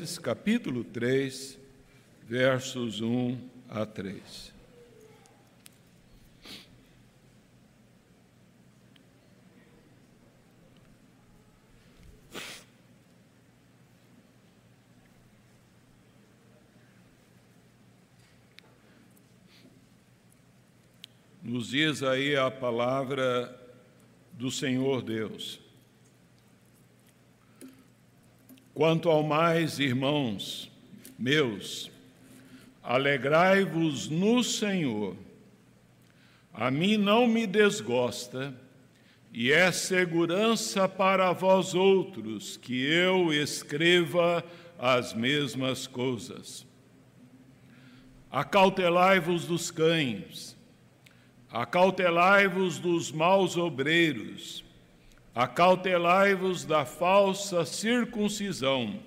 Capítulo 3, versos 1 a 3. Nos diz aí a palavra do Senhor Deus. Quanto ao mais, irmãos meus, alegrai-vos no Senhor. A mim não me desgosta, e é segurança para vós outros que eu escreva as mesmas coisas. Acautelai-vos dos cães, Acautelai-vos dos maus obreiros, acautelai-vos da falsa circuncisão,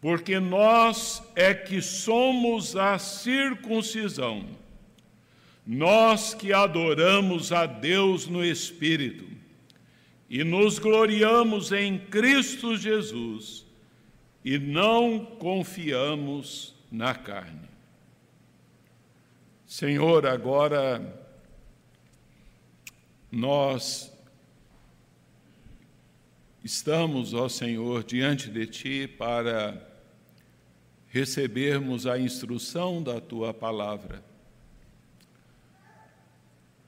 porque nós é que somos a circuncisão, nós que adoramos a Deus no Espírito e nos gloriamos em Cristo Jesus e não confiamos na carne. Senhor, agora nós estamos, ó Senhor, diante de Ti para recebermos a instrução da Tua palavra.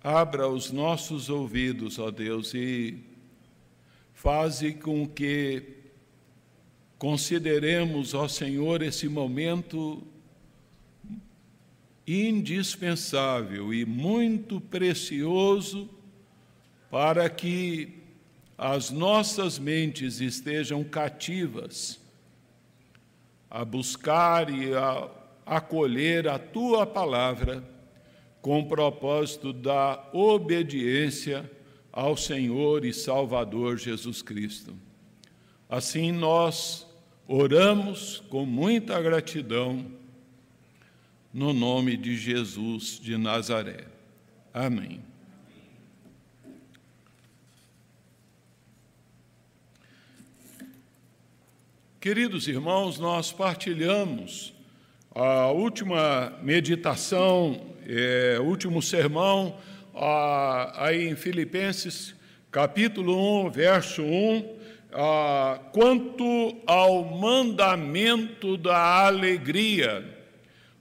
Abra os nossos ouvidos, ó Deus, e faze com que consideremos, ó Senhor, esse momento indispensável e muito precioso para que as nossas mentes estejam cativas a buscar e a acolher a tua palavra com o propósito da obediência ao Senhor e Salvador Jesus Cristo. Assim nós oramos com muita gratidão no nome de Jesus de Nazaré. Amém. Queridos irmãos, nós partilhamos a última meditação, é, último sermão, a, aí em Filipenses, capítulo 1, verso 1, a, quanto ao mandamento da alegria.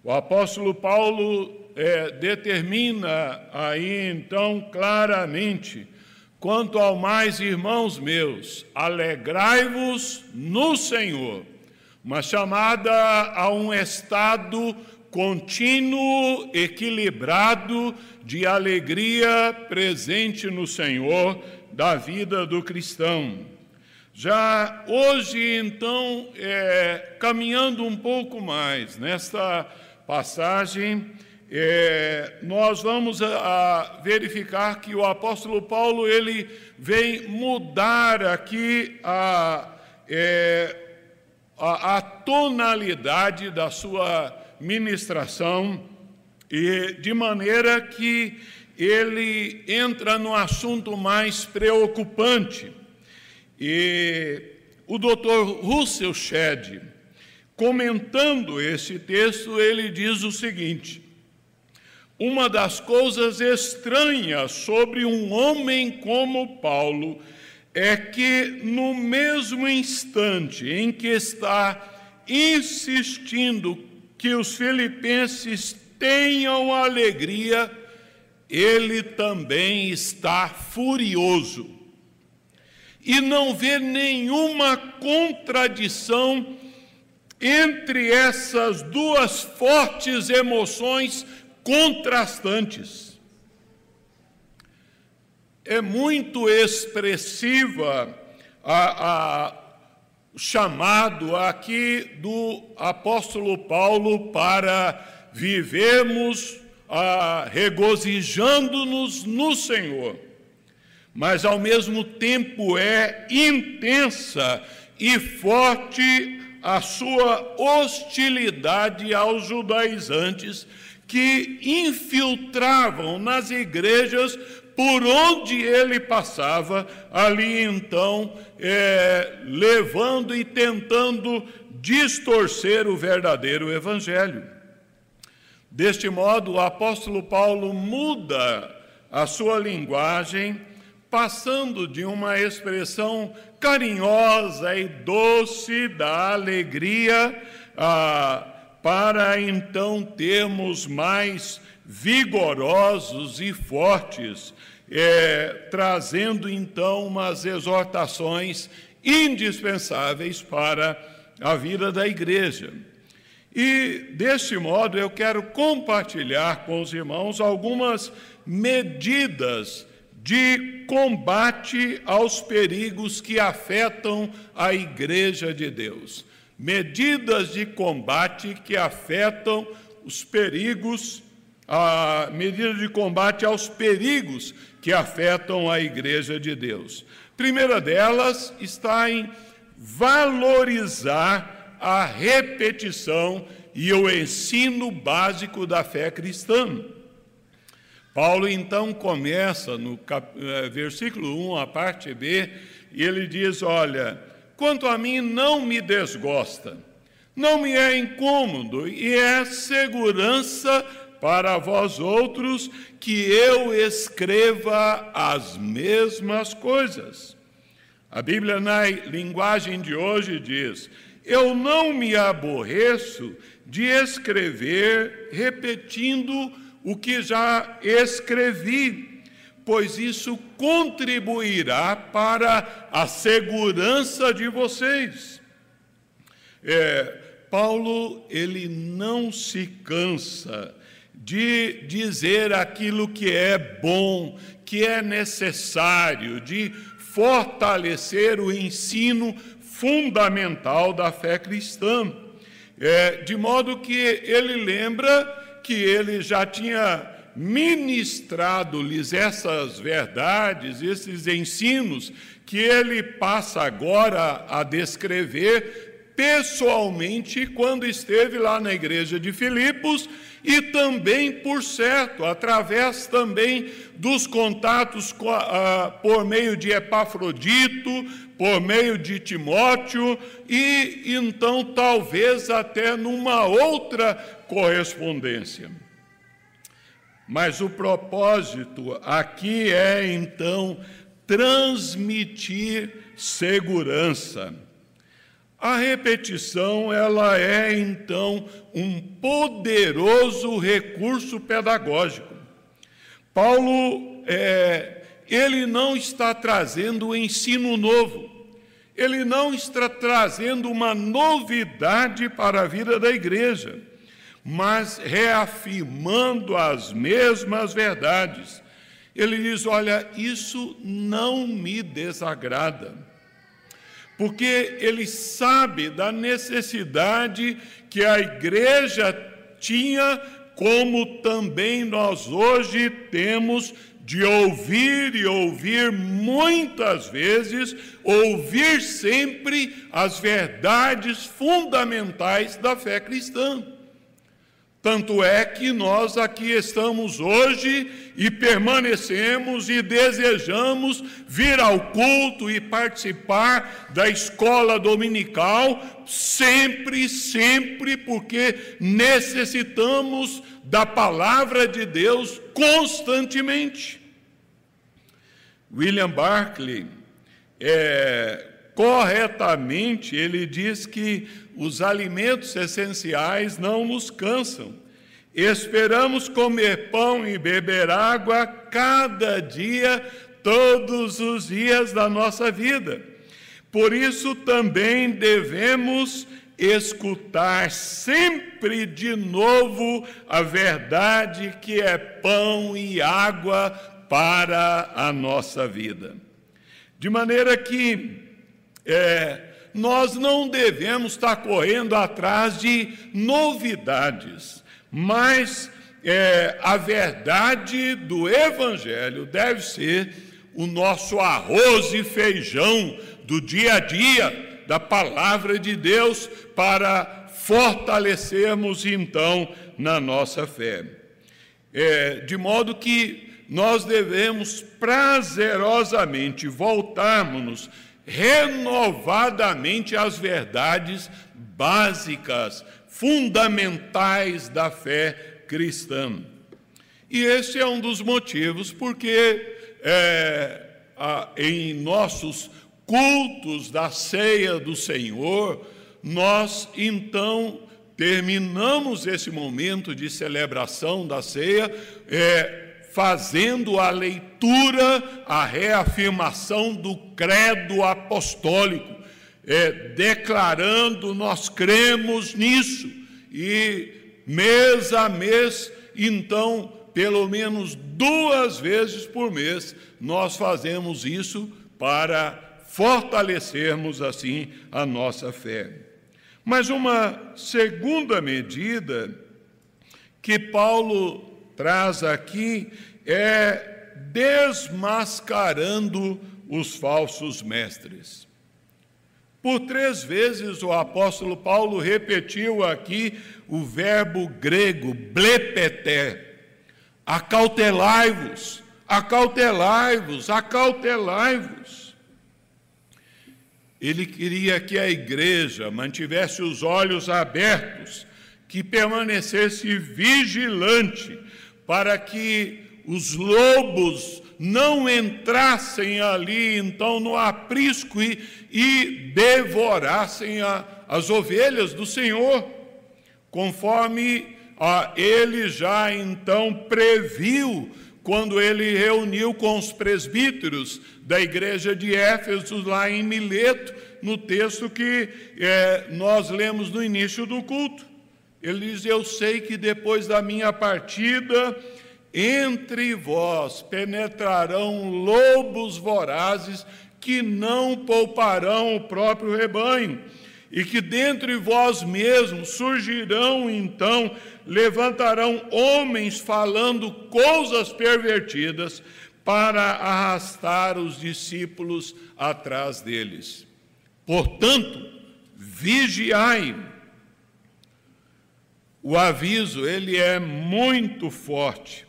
O apóstolo Paulo é, determina aí então claramente: quanto ao mais, irmãos meus, alegrai-vos no Senhor. Uma chamada a um estado contínuo, equilibrado de alegria presente no Senhor da vida do cristão. Já hoje, então, é, caminhando um pouco mais nesta passagem, é, nós vamos a, a verificar que o apóstolo Paulo ele vem mudar aqui a, é, a, a tonalidade da sua ministração e de maneira que ele entra no assunto mais preocupante. E o doutor Russell Shedd, Comentando esse texto, ele diz o seguinte: Uma das coisas estranhas sobre um homem como Paulo é que, no mesmo instante em que está insistindo que os filipenses tenham alegria, ele também está furioso. E não vê nenhuma contradição entre essas duas fortes emoções contrastantes. É muito expressiva a, a chamado aqui do apóstolo Paulo para vivermos regozijando-nos no Senhor, mas ao mesmo tempo é intensa e forte a sua hostilidade aos judaizantes que infiltravam nas igrejas por onde ele passava, ali então, é, levando e tentando distorcer o verdadeiro evangelho. Deste modo, o apóstolo Paulo muda a sua linguagem, passando de uma expressão carinhosa e doce da alegria ah, para então termos mais vigorosos e fortes, é, trazendo então umas exortações indispensáveis para a vida da igreja. E deste modo eu quero compartilhar com os irmãos algumas medidas de combate aos perigos que afetam a igreja de Deus. Medidas de combate que afetam os perigos, a de combate aos perigos que afetam a igreja de Deus. primeira delas está em valorizar a repetição e o ensino básico da fé cristã. Paulo então começa no cap... Eh, versículo 1, a parte B, e ele diz: Olha, quanto a mim não me desgosta, não me é incômodo e é segurança para vós outros que eu escreva as mesmas coisas. A Bíblia, na linguagem de hoje, diz: eu não me aborreço de escrever repetindo o que já escrevi, pois isso contribuirá para a segurança de vocês. É, Paulo, ele não se cansa de dizer aquilo que é bom, que é necessário, de fortalecer o ensino fundamental da fé cristã. É, de modo que ele lembra que ele já tinha ministrado-lhes essas verdades, esses ensinos, que ele passa agora a descrever pessoalmente quando esteve lá na igreja de Filipos e também, por certo, através também dos contatos por meio de Epafrodito, por meio de Timóteo e então talvez até numa outra correspondência. Mas o propósito aqui é então transmitir segurança. A repetição, ela é então um poderoso recurso pedagógico. Paulo, é, ele não está trazendo ensino novo, ele não está trazendo uma novidade para a vida da igreja, mas reafirmando as mesmas verdades. Ele diz: Olha, isso não me desagrada porque ele sabe da necessidade que a igreja tinha, como também nós hoje temos de ouvir e ouvir muitas vezes, ouvir sempre as verdades fundamentais da fé cristã. Tanto é que nós aqui estamos hoje e permanecemos e desejamos vir ao culto e participar da escola dominical, sempre, sempre, porque necessitamos da palavra de Deus constantemente. William Barclay, é, corretamente, ele diz que os alimentos essenciais não nos cansam. Esperamos comer pão e beber água cada dia, todos os dias da nossa vida. Por isso também devemos escutar sempre de novo a verdade que é pão e água para a nossa vida. De maneira que é, nós não devemos estar correndo atrás de novidades, mas é, a verdade do Evangelho deve ser o nosso arroz e feijão do dia a dia, da palavra de Deus, para fortalecermos então na nossa fé. É, de modo que nós devemos prazerosamente voltarmos renovadamente as verdades básicas, fundamentais da fé cristã. E esse é um dos motivos porque é, a, em nossos cultos da ceia do Senhor, nós então terminamos esse momento de celebração da ceia é, fazendo a leitura, a reafirmação do credo apostólico, é, declarando nós cremos nisso e mês a mês, então, pelo menos duas vezes por mês, nós fazemos isso para fortalecermos assim a nossa fé. Mas uma segunda medida que Paulo traz aqui é desmascarando os falsos mestres. Por três vezes o apóstolo Paulo repetiu aqui o verbo grego blepeté. Acautelai-vos, acautelai-vos, acautelai-vos. Ele queria que a igreja mantivesse os olhos abertos, que permanecesse vigilante, para que os lobos não entrassem ali, então, no aprisco e, e devorassem a, as ovelhas do Senhor, conforme a, ele já então previu quando ele reuniu com os presbíteros da igreja de Éfeso, lá em Mileto, no texto que é, nós lemos no início do culto. Ele diz: Eu sei que depois da minha partida entre vós penetrarão lobos vorazes que não pouparão o próprio rebanho, e que dentre vós mesmos surgirão então, levantarão homens falando coisas pervertidas para arrastar os discípulos atrás deles. Portanto, vigiai. O aviso, ele é muito forte.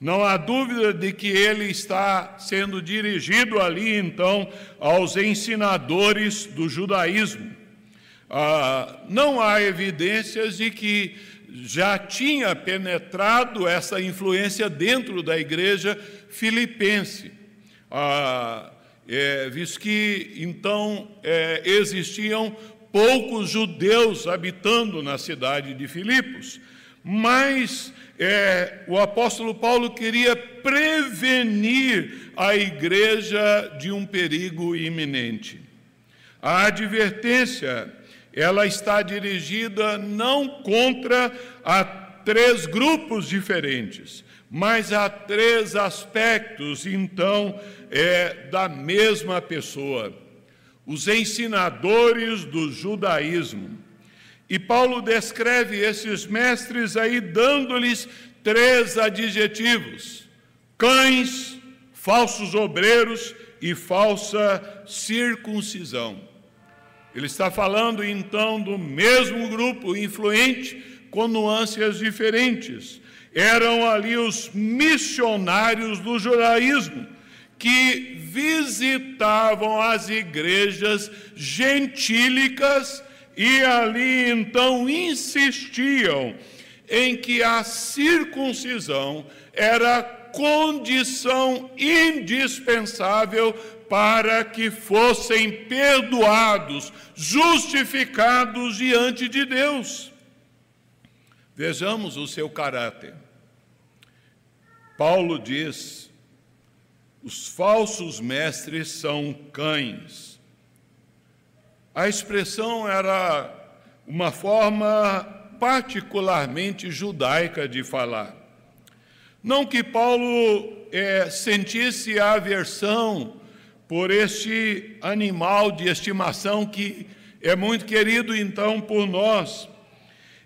Não há dúvida de que ele está sendo dirigido ali, então, aos ensinadores do judaísmo. Ah, não há evidências de que já tinha penetrado essa influência dentro da igreja filipense, ah, é, visto que então é, existiam poucos judeus habitando na cidade de Filipos, mas é, o apóstolo Paulo queria prevenir a igreja de um perigo iminente. A advertência, ela está dirigida não contra a três grupos diferentes, mas a três aspectos, então, é, da mesma pessoa. Os ensinadores do judaísmo e Paulo descreve esses mestres aí, dando-lhes três adjetivos: cães, falsos obreiros e falsa circuncisão. Ele está falando então do mesmo grupo influente com nuances diferentes. Eram ali os missionários do judaísmo que visitavam as igrejas gentílicas e ali então insistiam em que a circuncisão era condição indispensável para que fossem perdoados, justificados diante de Deus. Vejamos o seu caráter. Paulo diz: os falsos mestres são cães a expressão era uma forma particularmente judaica de falar. Não que Paulo é, sentisse aversão por este animal de estimação que é muito querido então por nós,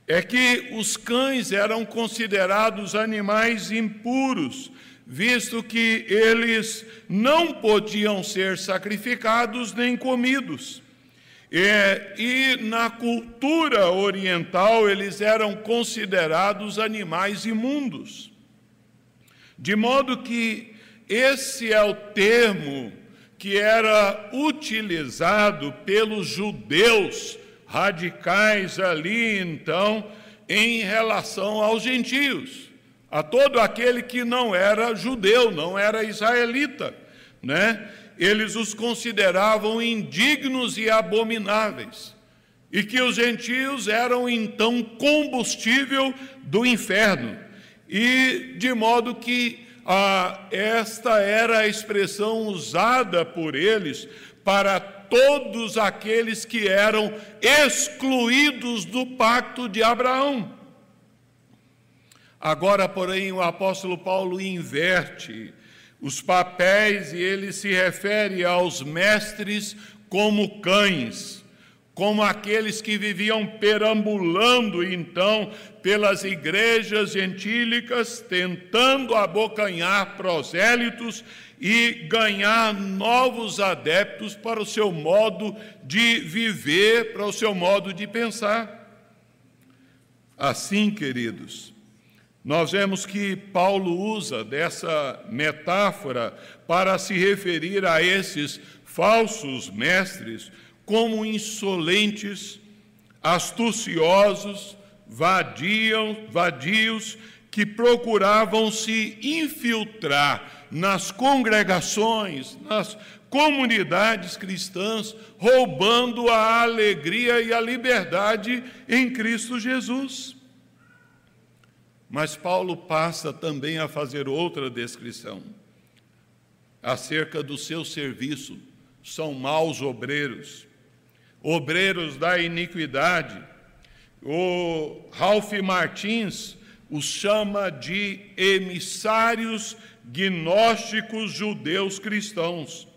é que os cães eram considerados animais impuros, visto que eles não podiam ser sacrificados nem comidos. É, e na cultura oriental eles eram considerados animais imundos. De modo que esse é o termo que era utilizado pelos judeus radicais ali, então, em relação aos gentios, a todo aquele que não era judeu, não era israelita, né? Eles os consideravam indignos e abomináveis, e que os gentios eram então combustível do inferno, e de modo que ah, esta era a expressão usada por eles para todos aqueles que eram excluídos do pacto de Abraão. Agora, porém, o apóstolo Paulo inverte os papéis e ele se refere aos mestres como cães, como aqueles que viviam perambulando então pelas igrejas gentílicas, tentando abocanhar prosélitos e ganhar novos adeptos para o seu modo de viver, para o seu modo de pensar. Assim, queridos, nós vemos que Paulo usa dessa metáfora para se referir a esses falsos mestres como insolentes, astuciosos, vadios, vadios que procuravam se infiltrar nas congregações, nas comunidades cristãs, roubando a alegria e a liberdade em Cristo Jesus. Mas Paulo passa também a fazer outra descrição acerca do seu serviço. São maus obreiros, obreiros da iniquidade. O Ralph Martins os chama de emissários gnósticos judeus cristãos,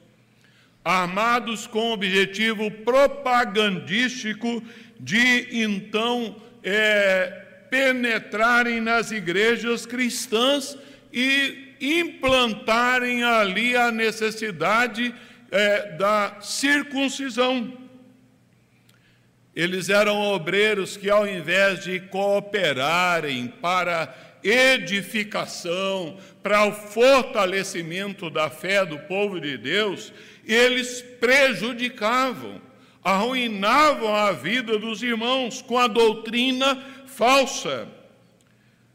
armados com o objetivo propagandístico de então é, penetrarem nas igrejas cristãs e implantarem ali a necessidade é, da circuncisão. Eles eram obreiros que, ao invés de cooperarem para edificação, para o fortalecimento da fé do povo de Deus, eles prejudicavam, arruinavam a vida dos irmãos com a doutrina falsa,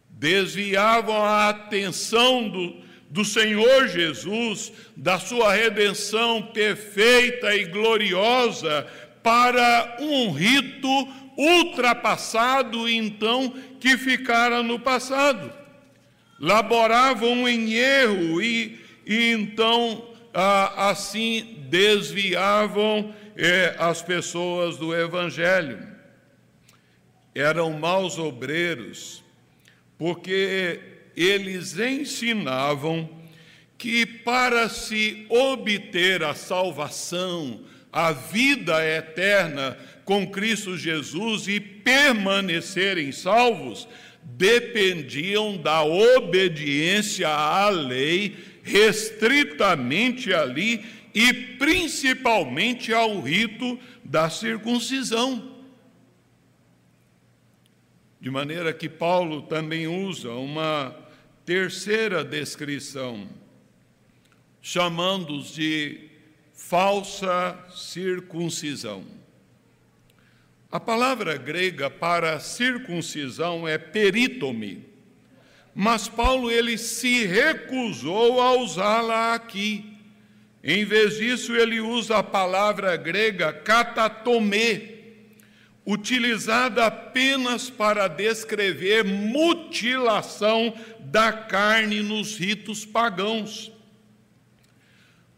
desviavam a atenção do, do Senhor Jesus, da sua redenção perfeita e gloriosa, para um rito ultrapassado, então, que ficara no passado. Laboravam em erro e, e então, ah, assim, desviavam eh, as pessoas do Evangelho. Eram maus obreiros, porque eles ensinavam que para se obter a salvação, a vida eterna com Cristo Jesus e permanecerem salvos, dependiam da obediência à lei, restritamente ali e principalmente ao rito da circuncisão. De maneira que Paulo também usa uma terceira descrição, chamando-os de falsa circuncisão. A palavra grega para circuncisão é peritome, mas Paulo ele se recusou a usá-la aqui. Em vez disso, ele usa a palavra grega katatomê, utilizada apenas para descrever mutilação da carne nos ritos pagãos.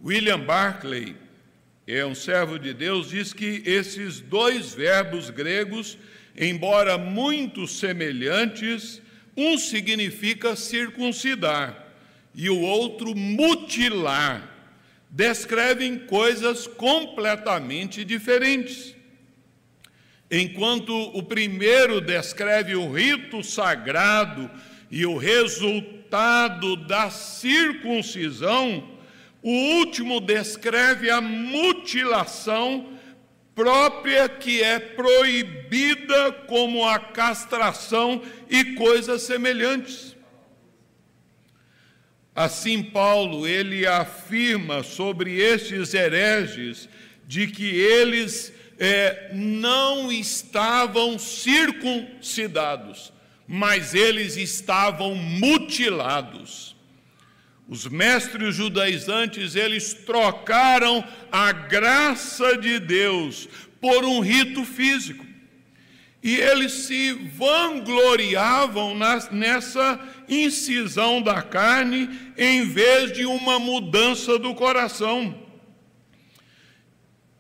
William Barclay, é um servo de Deus, diz que esses dois verbos gregos, embora muito semelhantes, um significa circuncidar e o outro mutilar, descrevem coisas completamente diferentes. Enquanto o primeiro descreve o rito sagrado e o resultado da circuncisão, o último descreve a mutilação própria que é proibida como a castração e coisas semelhantes. Assim, Paulo, ele afirma sobre estes hereges de que eles é, não estavam circuncidados, mas eles estavam mutilados. Os mestres judaizantes, eles trocaram a graça de Deus por um rito físico. E eles se vangloriavam nessa incisão da carne em vez de uma mudança do coração.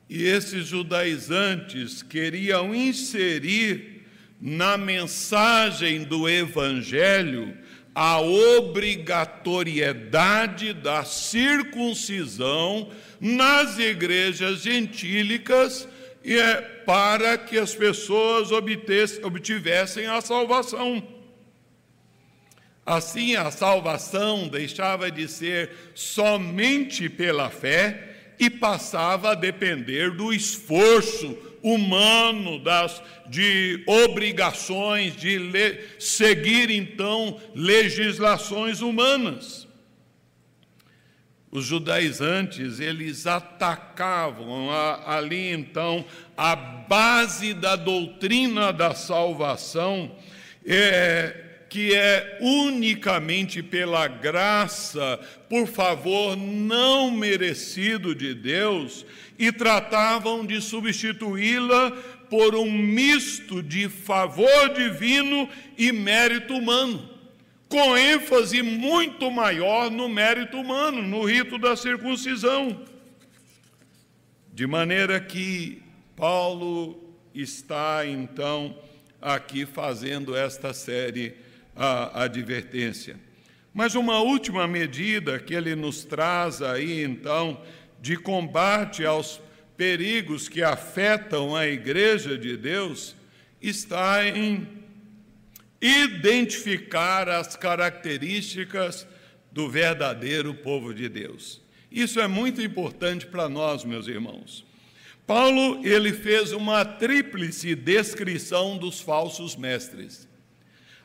E esses judaizantes queriam inserir na mensagem do Evangelho a obrigatoriedade da circuncisão nas igrejas gentílicas é para que as pessoas obtivessem a salvação. Assim, a salvação deixava de ser somente pela fé e passava a depender do esforço humano, das, de obrigações, de le, seguir então legislações humanas. Os judaizantes, eles atacavam a, ali então a base da doutrina da salvação, é, que é unicamente pela graça, por favor não merecido de Deus, e tratavam de substituí-la por um misto de favor divino e mérito humano, com ênfase muito maior no mérito humano, no rito da circuncisão. De maneira que Paulo está então aqui fazendo esta série a advertência. Mas uma última medida que ele nos traz aí, então, de combate aos perigos que afetam a Igreja de Deus, está em identificar as características do verdadeiro povo de Deus. Isso é muito importante para nós, meus irmãos. Paulo, ele fez uma tríplice descrição dos falsos mestres.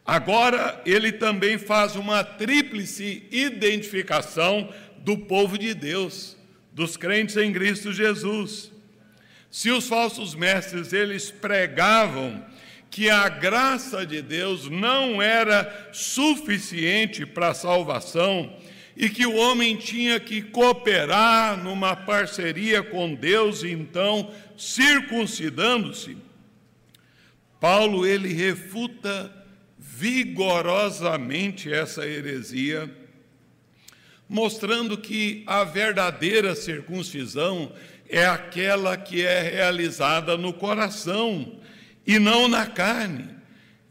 Agora, ele também faz uma tríplice identificação do povo de Deus, dos crentes em Cristo Jesus. Se os falsos mestres eles pregavam que a graça de Deus não era suficiente para a salvação e que o homem tinha que cooperar numa parceria com Deus, então circuncidando-se, Paulo ele refuta vigorosamente essa heresia, mostrando que a verdadeira circuncisão é aquela que é realizada no coração e não na carne.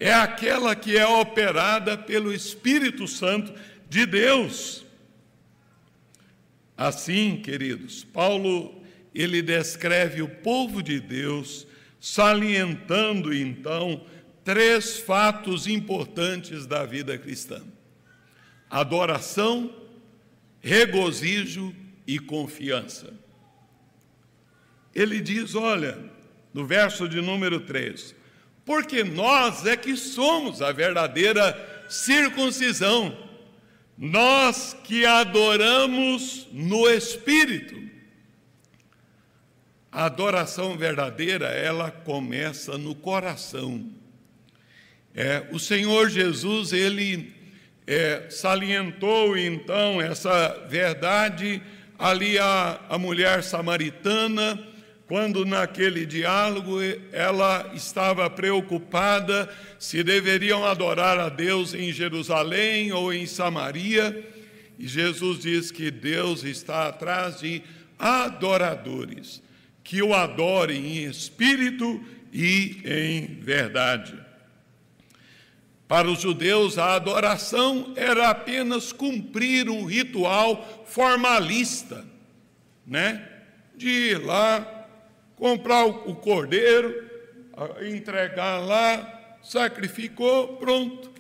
É aquela que é operada pelo Espírito Santo de Deus. Assim, queridos, Paulo ele descreve o povo de Deus, salientando então três fatos importantes da vida cristã: adoração, regozijo e confiança. Ele diz: olha, no verso de número 3, porque nós é que somos a verdadeira circuncisão, nós que adoramos no Espírito. A adoração verdadeira, ela começa no coração. É, o Senhor Jesus, ele é, salientou então essa verdade ali a, a mulher samaritana, quando naquele diálogo ela estava preocupada se deveriam adorar a Deus em Jerusalém ou em Samaria, e Jesus diz que Deus está atrás de adoradores, que o adorem em espírito e em verdade. Para os judeus, a adoração era apenas cumprir um ritual formalista, né? De ir lá, comprar o cordeiro, entregar lá, sacrificou, pronto.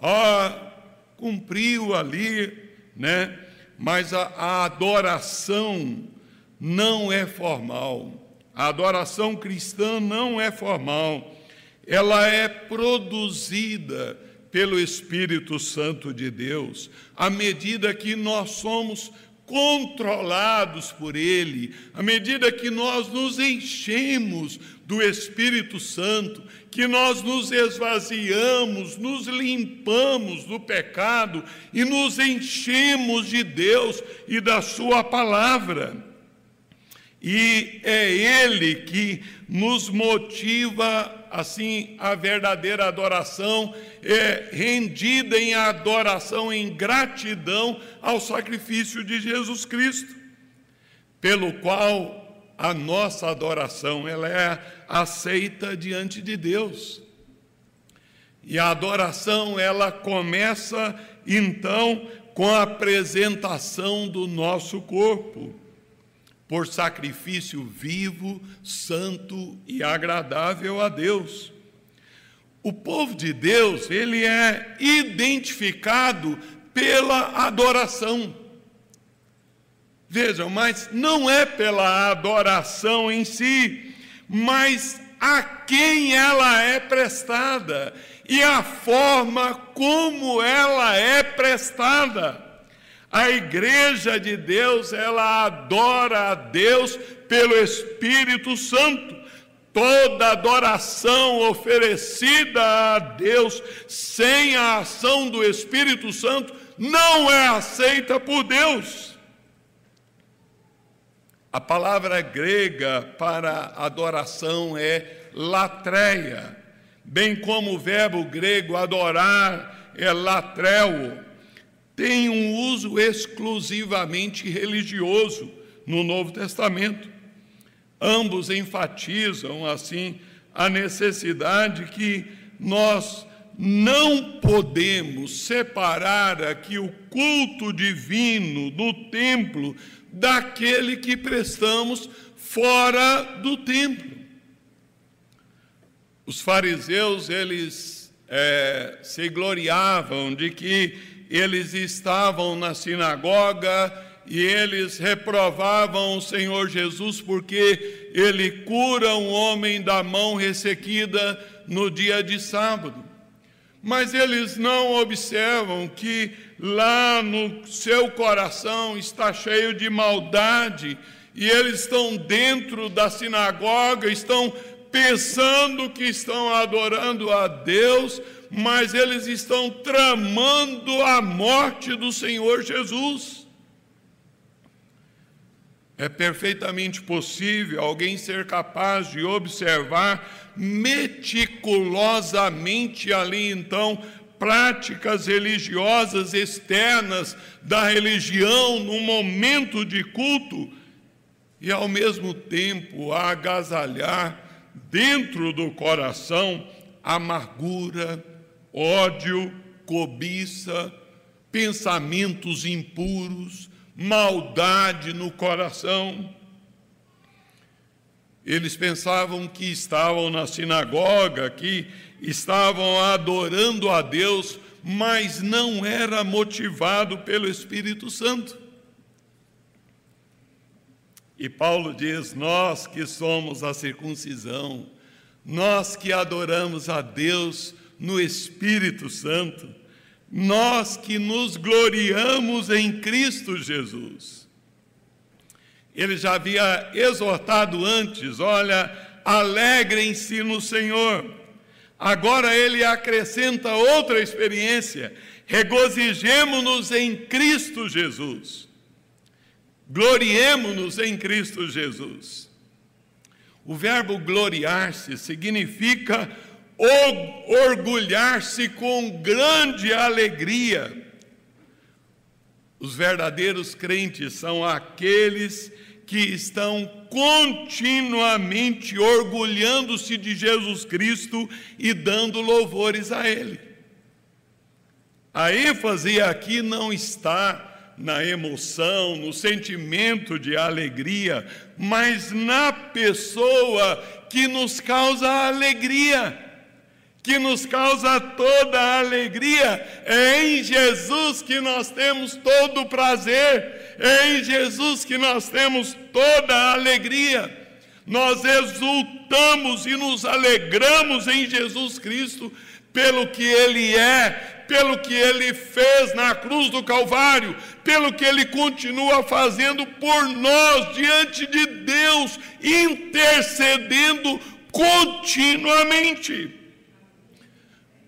Ah, cumpriu ali, né? Mas a, a adoração não é formal. A adoração cristã não é formal ela é produzida pelo Espírito Santo de Deus, à medida que nós somos controlados por Ele, à medida que nós nos enchemos do Espírito Santo, que nós nos esvaziamos, nos limpamos do pecado e nos enchemos de Deus e da Sua palavra. E é Ele que nos motiva, assim, a verdadeira adoração, é rendida em adoração, em gratidão ao sacrifício de Jesus Cristo, pelo qual a nossa adoração ela é aceita diante de Deus. E a adoração ela começa então com a apresentação do nosso corpo por sacrifício vivo, santo e agradável a Deus. O povo de Deus, ele é identificado pela adoração. Vejam, mas não é pela adoração em si, mas a quem ela é prestada e a forma como ela é prestada. A igreja de Deus, ela adora a Deus pelo Espírito Santo. Toda adoração oferecida a Deus sem a ação do Espírito Santo não é aceita por Deus. A palavra grega para adoração é latreia, bem como o verbo grego adorar é latreo tem um uso exclusivamente religioso no Novo Testamento. Ambos enfatizam, assim, a necessidade que nós não podemos separar aqui o culto divino do templo daquele que prestamos fora do templo. Os fariseus, eles é, se gloriavam de que eles estavam na sinagoga e eles reprovavam o Senhor Jesus porque ele cura um homem da mão ressequida no dia de sábado. Mas eles não observam que lá no seu coração está cheio de maldade e eles estão dentro da sinagoga, estão pensando que estão adorando a Deus, mas eles estão tramando a morte do Senhor Jesus. É perfeitamente possível alguém ser capaz de observar meticulosamente ali então práticas religiosas externas da religião no momento de culto e ao mesmo tempo agasalhar dentro do coração amargura, ódio, cobiça, pensamentos impuros, maldade no coração. Eles pensavam que estavam na sinagoga, que estavam adorando a Deus, mas não era motivado pelo Espírito Santo. E Paulo diz: Nós que somos a circuncisão, nós que adoramos a Deus no Espírito Santo, nós que nos gloriamos em Cristo Jesus. Ele já havia exortado antes: olha, alegrem-se no Senhor. Agora ele acrescenta outra experiência: regozijemo-nos em Cristo Jesus. Gloriemo-nos em Cristo Jesus. O verbo gloriar-se significa orgulhar-se com grande alegria. Os verdadeiros crentes são aqueles que estão continuamente orgulhando-se de Jesus Cristo e dando louvores a Ele. A ênfase aqui não está na emoção, no sentimento de alegria, mas na pessoa que nos causa alegria que nos causa toda a alegria. É em Jesus que nós temos todo o prazer, é em Jesus que nós temos toda a alegria. Nós exultamos e nos alegramos em Jesus Cristo pelo que Ele é, pelo que Ele fez na cruz do Calvário, pelo que Ele continua fazendo por nós diante de Deus, intercedendo continuamente.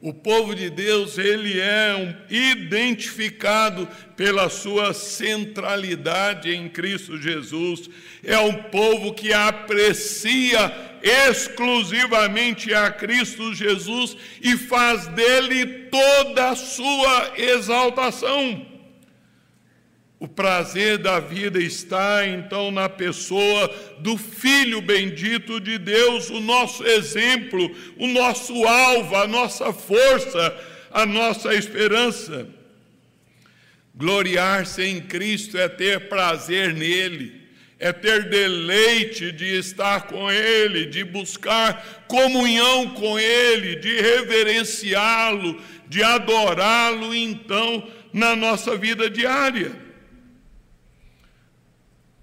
O povo de Deus, ele é um, identificado pela sua centralidade em Cristo Jesus. É um povo que aprecia exclusivamente a Cristo Jesus e faz dele toda a sua exaltação. O prazer da vida está então na pessoa do Filho bendito de Deus, o nosso exemplo, o nosso alvo, a nossa força, a nossa esperança. Gloriar-se em Cristo é ter prazer nele, é ter deleite de estar com Ele, de buscar comunhão com Ele, de reverenciá-lo, de adorá-lo, então, na nossa vida diária.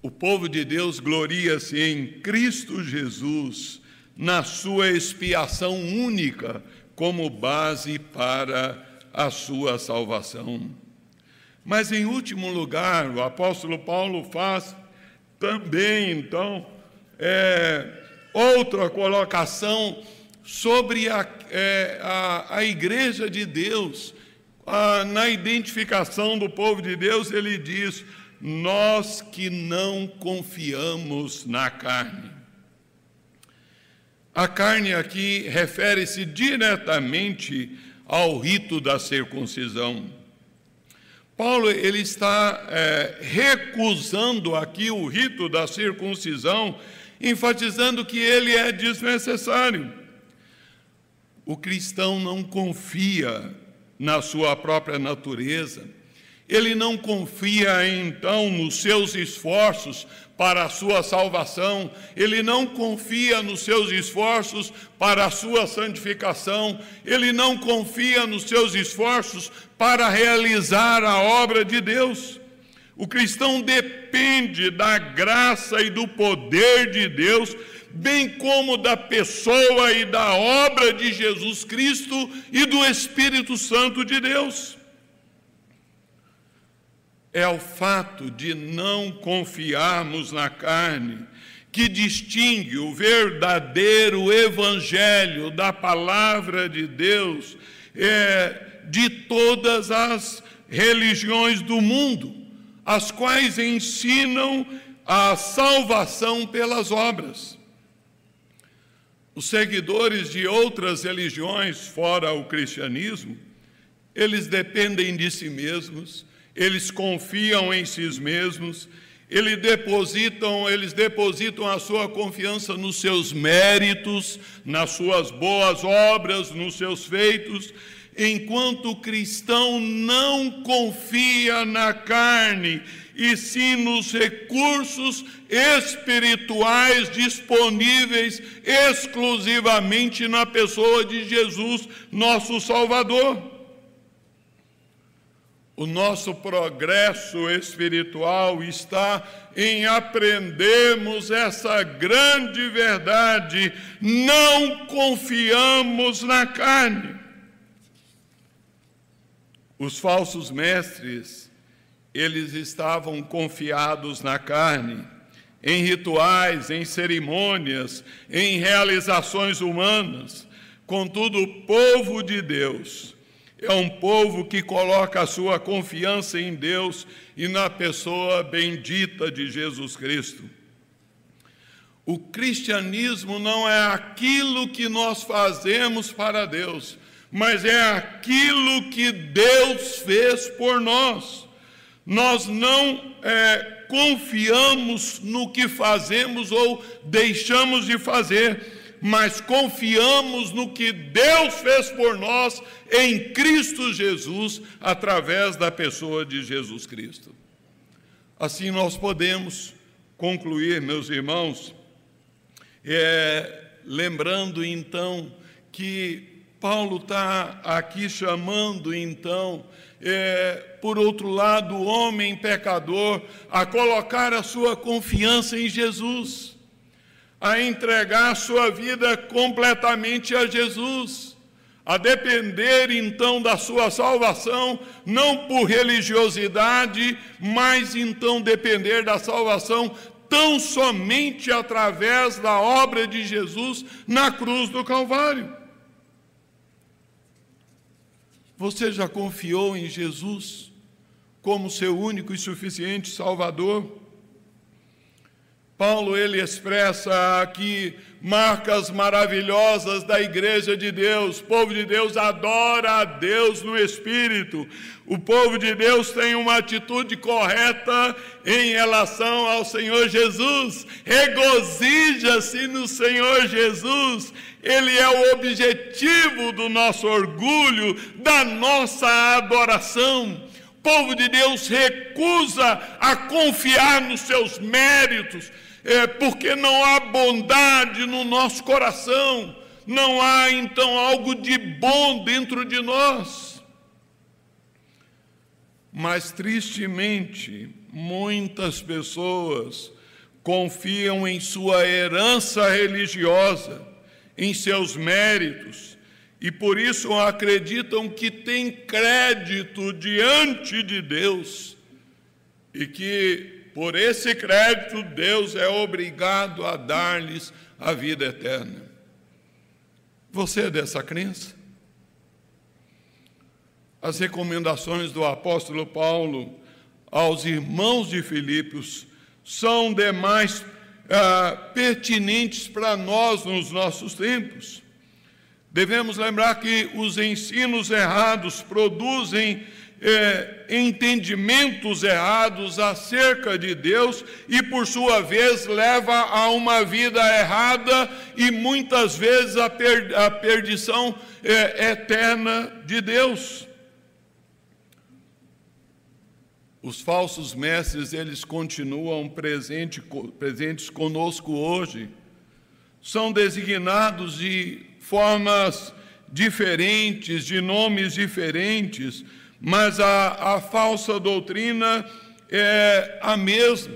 O povo de Deus gloria-se em Cristo Jesus, na sua expiação única, como base para a sua salvação. Mas, em último lugar, o apóstolo Paulo faz também, então, é, outra colocação sobre a, é, a, a igreja de Deus. A, na identificação do povo de Deus, ele diz: nós que não confiamos na carne. A carne aqui refere-se diretamente ao rito da circuncisão. Paulo ele está é, recusando aqui o rito da circuncisão, enfatizando que ele é desnecessário. O cristão não confia na sua própria natureza ele não confia então nos seus esforços para a sua salvação, ele não confia nos seus esforços para a sua santificação, ele não confia nos seus esforços para realizar a obra de Deus. O cristão depende da graça e do poder de Deus, bem como da pessoa e da obra de Jesus Cristo e do Espírito Santo de Deus é o fato de não confiarmos na carne que distingue o verdadeiro evangelho da palavra de Deus é, de todas as religiões do mundo, as quais ensinam a salvação pelas obras. Os seguidores de outras religiões fora o cristianismo, eles dependem de si mesmos, eles confiam em si mesmos, eles depositam, eles depositam a sua confiança nos seus méritos, nas suas boas obras, nos seus feitos, enquanto o cristão não confia na carne, e sim nos recursos espirituais disponíveis exclusivamente na pessoa de Jesus, nosso Salvador. O nosso progresso espiritual está em aprendermos essa grande verdade. Não confiamos na carne. Os falsos mestres, eles estavam confiados na carne, em rituais, em cerimônias, em realizações humanas. Contudo, o povo de Deus, é um povo que coloca a sua confiança em Deus e na pessoa bendita de Jesus Cristo. O cristianismo não é aquilo que nós fazemos para Deus, mas é aquilo que Deus fez por nós. Nós não é, confiamos no que fazemos ou deixamos de fazer, mas confiamos no que Deus fez por nós em Cristo Jesus, através da pessoa de Jesus Cristo. Assim nós podemos concluir, meus irmãos, é, lembrando então que Paulo está aqui chamando então, é, por outro lado, o homem pecador a colocar a sua confiança em Jesus a entregar sua vida completamente a Jesus, a depender então da sua salvação, não por religiosidade, mas então depender da salvação tão somente através da obra de Jesus na cruz do Calvário. Você já confiou em Jesus como seu único e suficiente Salvador? Paulo ele expressa aqui marcas maravilhosas da igreja de Deus. O povo de Deus adora a Deus no espírito. O povo de Deus tem uma atitude correta em relação ao Senhor Jesus. Regozija-se no Senhor Jesus. Ele é o objetivo do nosso orgulho, da nossa adoração. Povo de Deus recusa a confiar nos seus méritos, é, porque não há bondade no nosso coração, não há então algo de bom dentro de nós. Mas tristemente, muitas pessoas confiam em sua herança religiosa, em seus méritos, e por isso acreditam que têm crédito diante de Deus e que por esse crédito, Deus é obrigado a dar-lhes a vida eterna. Você é dessa crença? As recomendações do apóstolo Paulo aos irmãos de Filipos são demais ah, pertinentes para nós nos nossos tempos. Devemos lembrar que os ensinos errados produzem é, entendimentos errados acerca de Deus e, por sua vez, leva a uma vida errada e muitas vezes a, per, a perdição é, eterna de Deus. Os falsos mestres, eles continuam presente, presentes conosco hoje. São designados de formas diferentes, de nomes diferentes, mas a, a falsa doutrina é a mesma.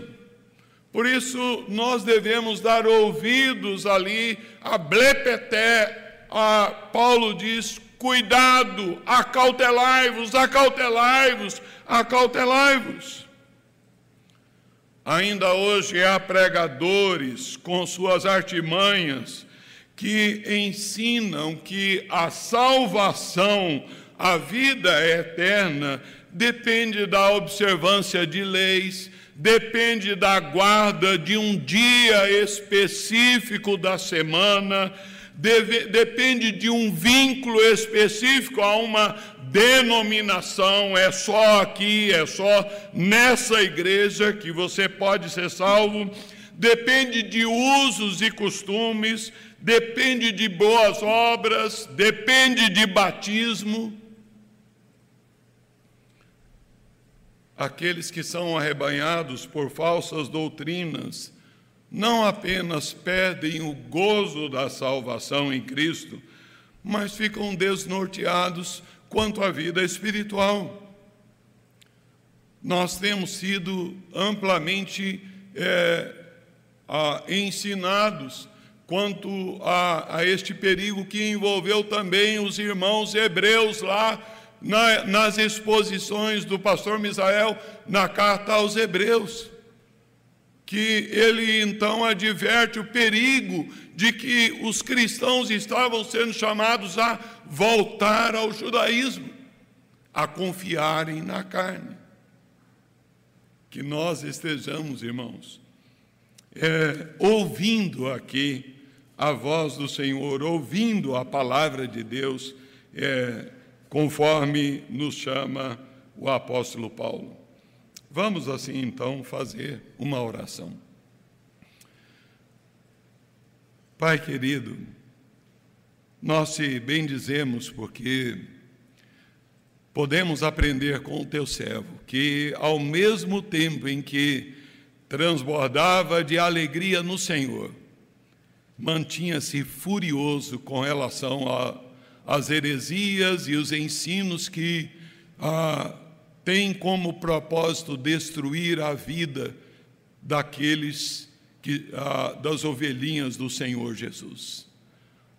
Por isso, nós devemos dar ouvidos ali a blepeté. A, Paulo diz: cuidado, acautelai-vos, acautelai-vos, acautelai-vos. Ainda hoje há pregadores com suas artimanhas que ensinam que a salvação a vida eterna depende da observância de leis, depende da guarda de um dia específico da semana, deve, depende de um vínculo específico a uma denominação, é só aqui, é só nessa igreja que você pode ser salvo, depende de usos e costumes, depende de boas obras, depende de batismo. Aqueles que são arrebanhados por falsas doutrinas não apenas perdem o gozo da salvação em Cristo, mas ficam desnorteados quanto à vida espiritual. Nós temos sido amplamente é, a, ensinados quanto a, a este perigo que envolveu também os irmãos hebreus lá na, nas exposições do pastor Misael na carta aos Hebreus, que ele então adverte o perigo de que os cristãos estavam sendo chamados a voltar ao judaísmo, a confiarem na carne. Que nós estejamos, irmãos, é, ouvindo aqui a voz do Senhor, ouvindo a palavra de Deus, é, conforme nos chama o apóstolo Paulo. Vamos assim então fazer uma oração. Pai querido, nós te bendizemos porque podemos aprender com o teu servo que, ao mesmo tempo em que transbordava de alegria no Senhor, mantinha-se furioso com relação a as heresias e os ensinos que ah, têm como propósito destruir a vida daqueles que, ah, das ovelhinhas do Senhor Jesus.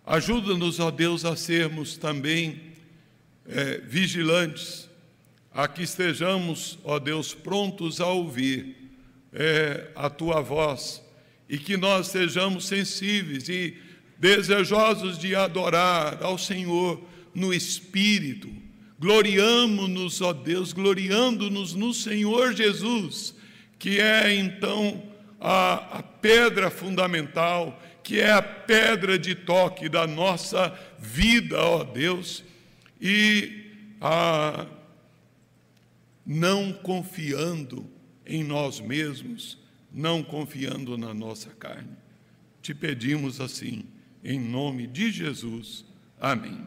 Ajuda-nos, ó Deus, a sermos também é, vigilantes, a que estejamos, ó Deus, prontos a ouvir é, a tua voz e que nós sejamos sensíveis e desejosos de adorar ao Senhor no Espírito. Gloriamo-nos, ó Deus, gloriando-nos no Senhor Jesus, que é então a, a pedra fundamental, que é a pedra de toque da nossa vida, ó Deus, e a, não confiando em nós mesmos, não confiando na nossa carne. Te pedimos assim, em nome de Jesus. Amém.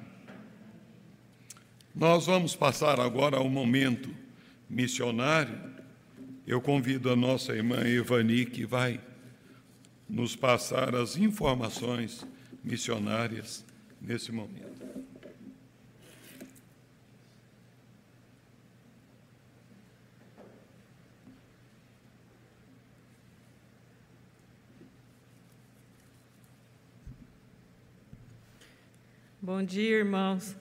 Nós vamos passar agora ao momento missionário. Eu convido a nossa irmã Evani, que vai nos passar as informações missionárias nesse momento. Bom dia, irmãos.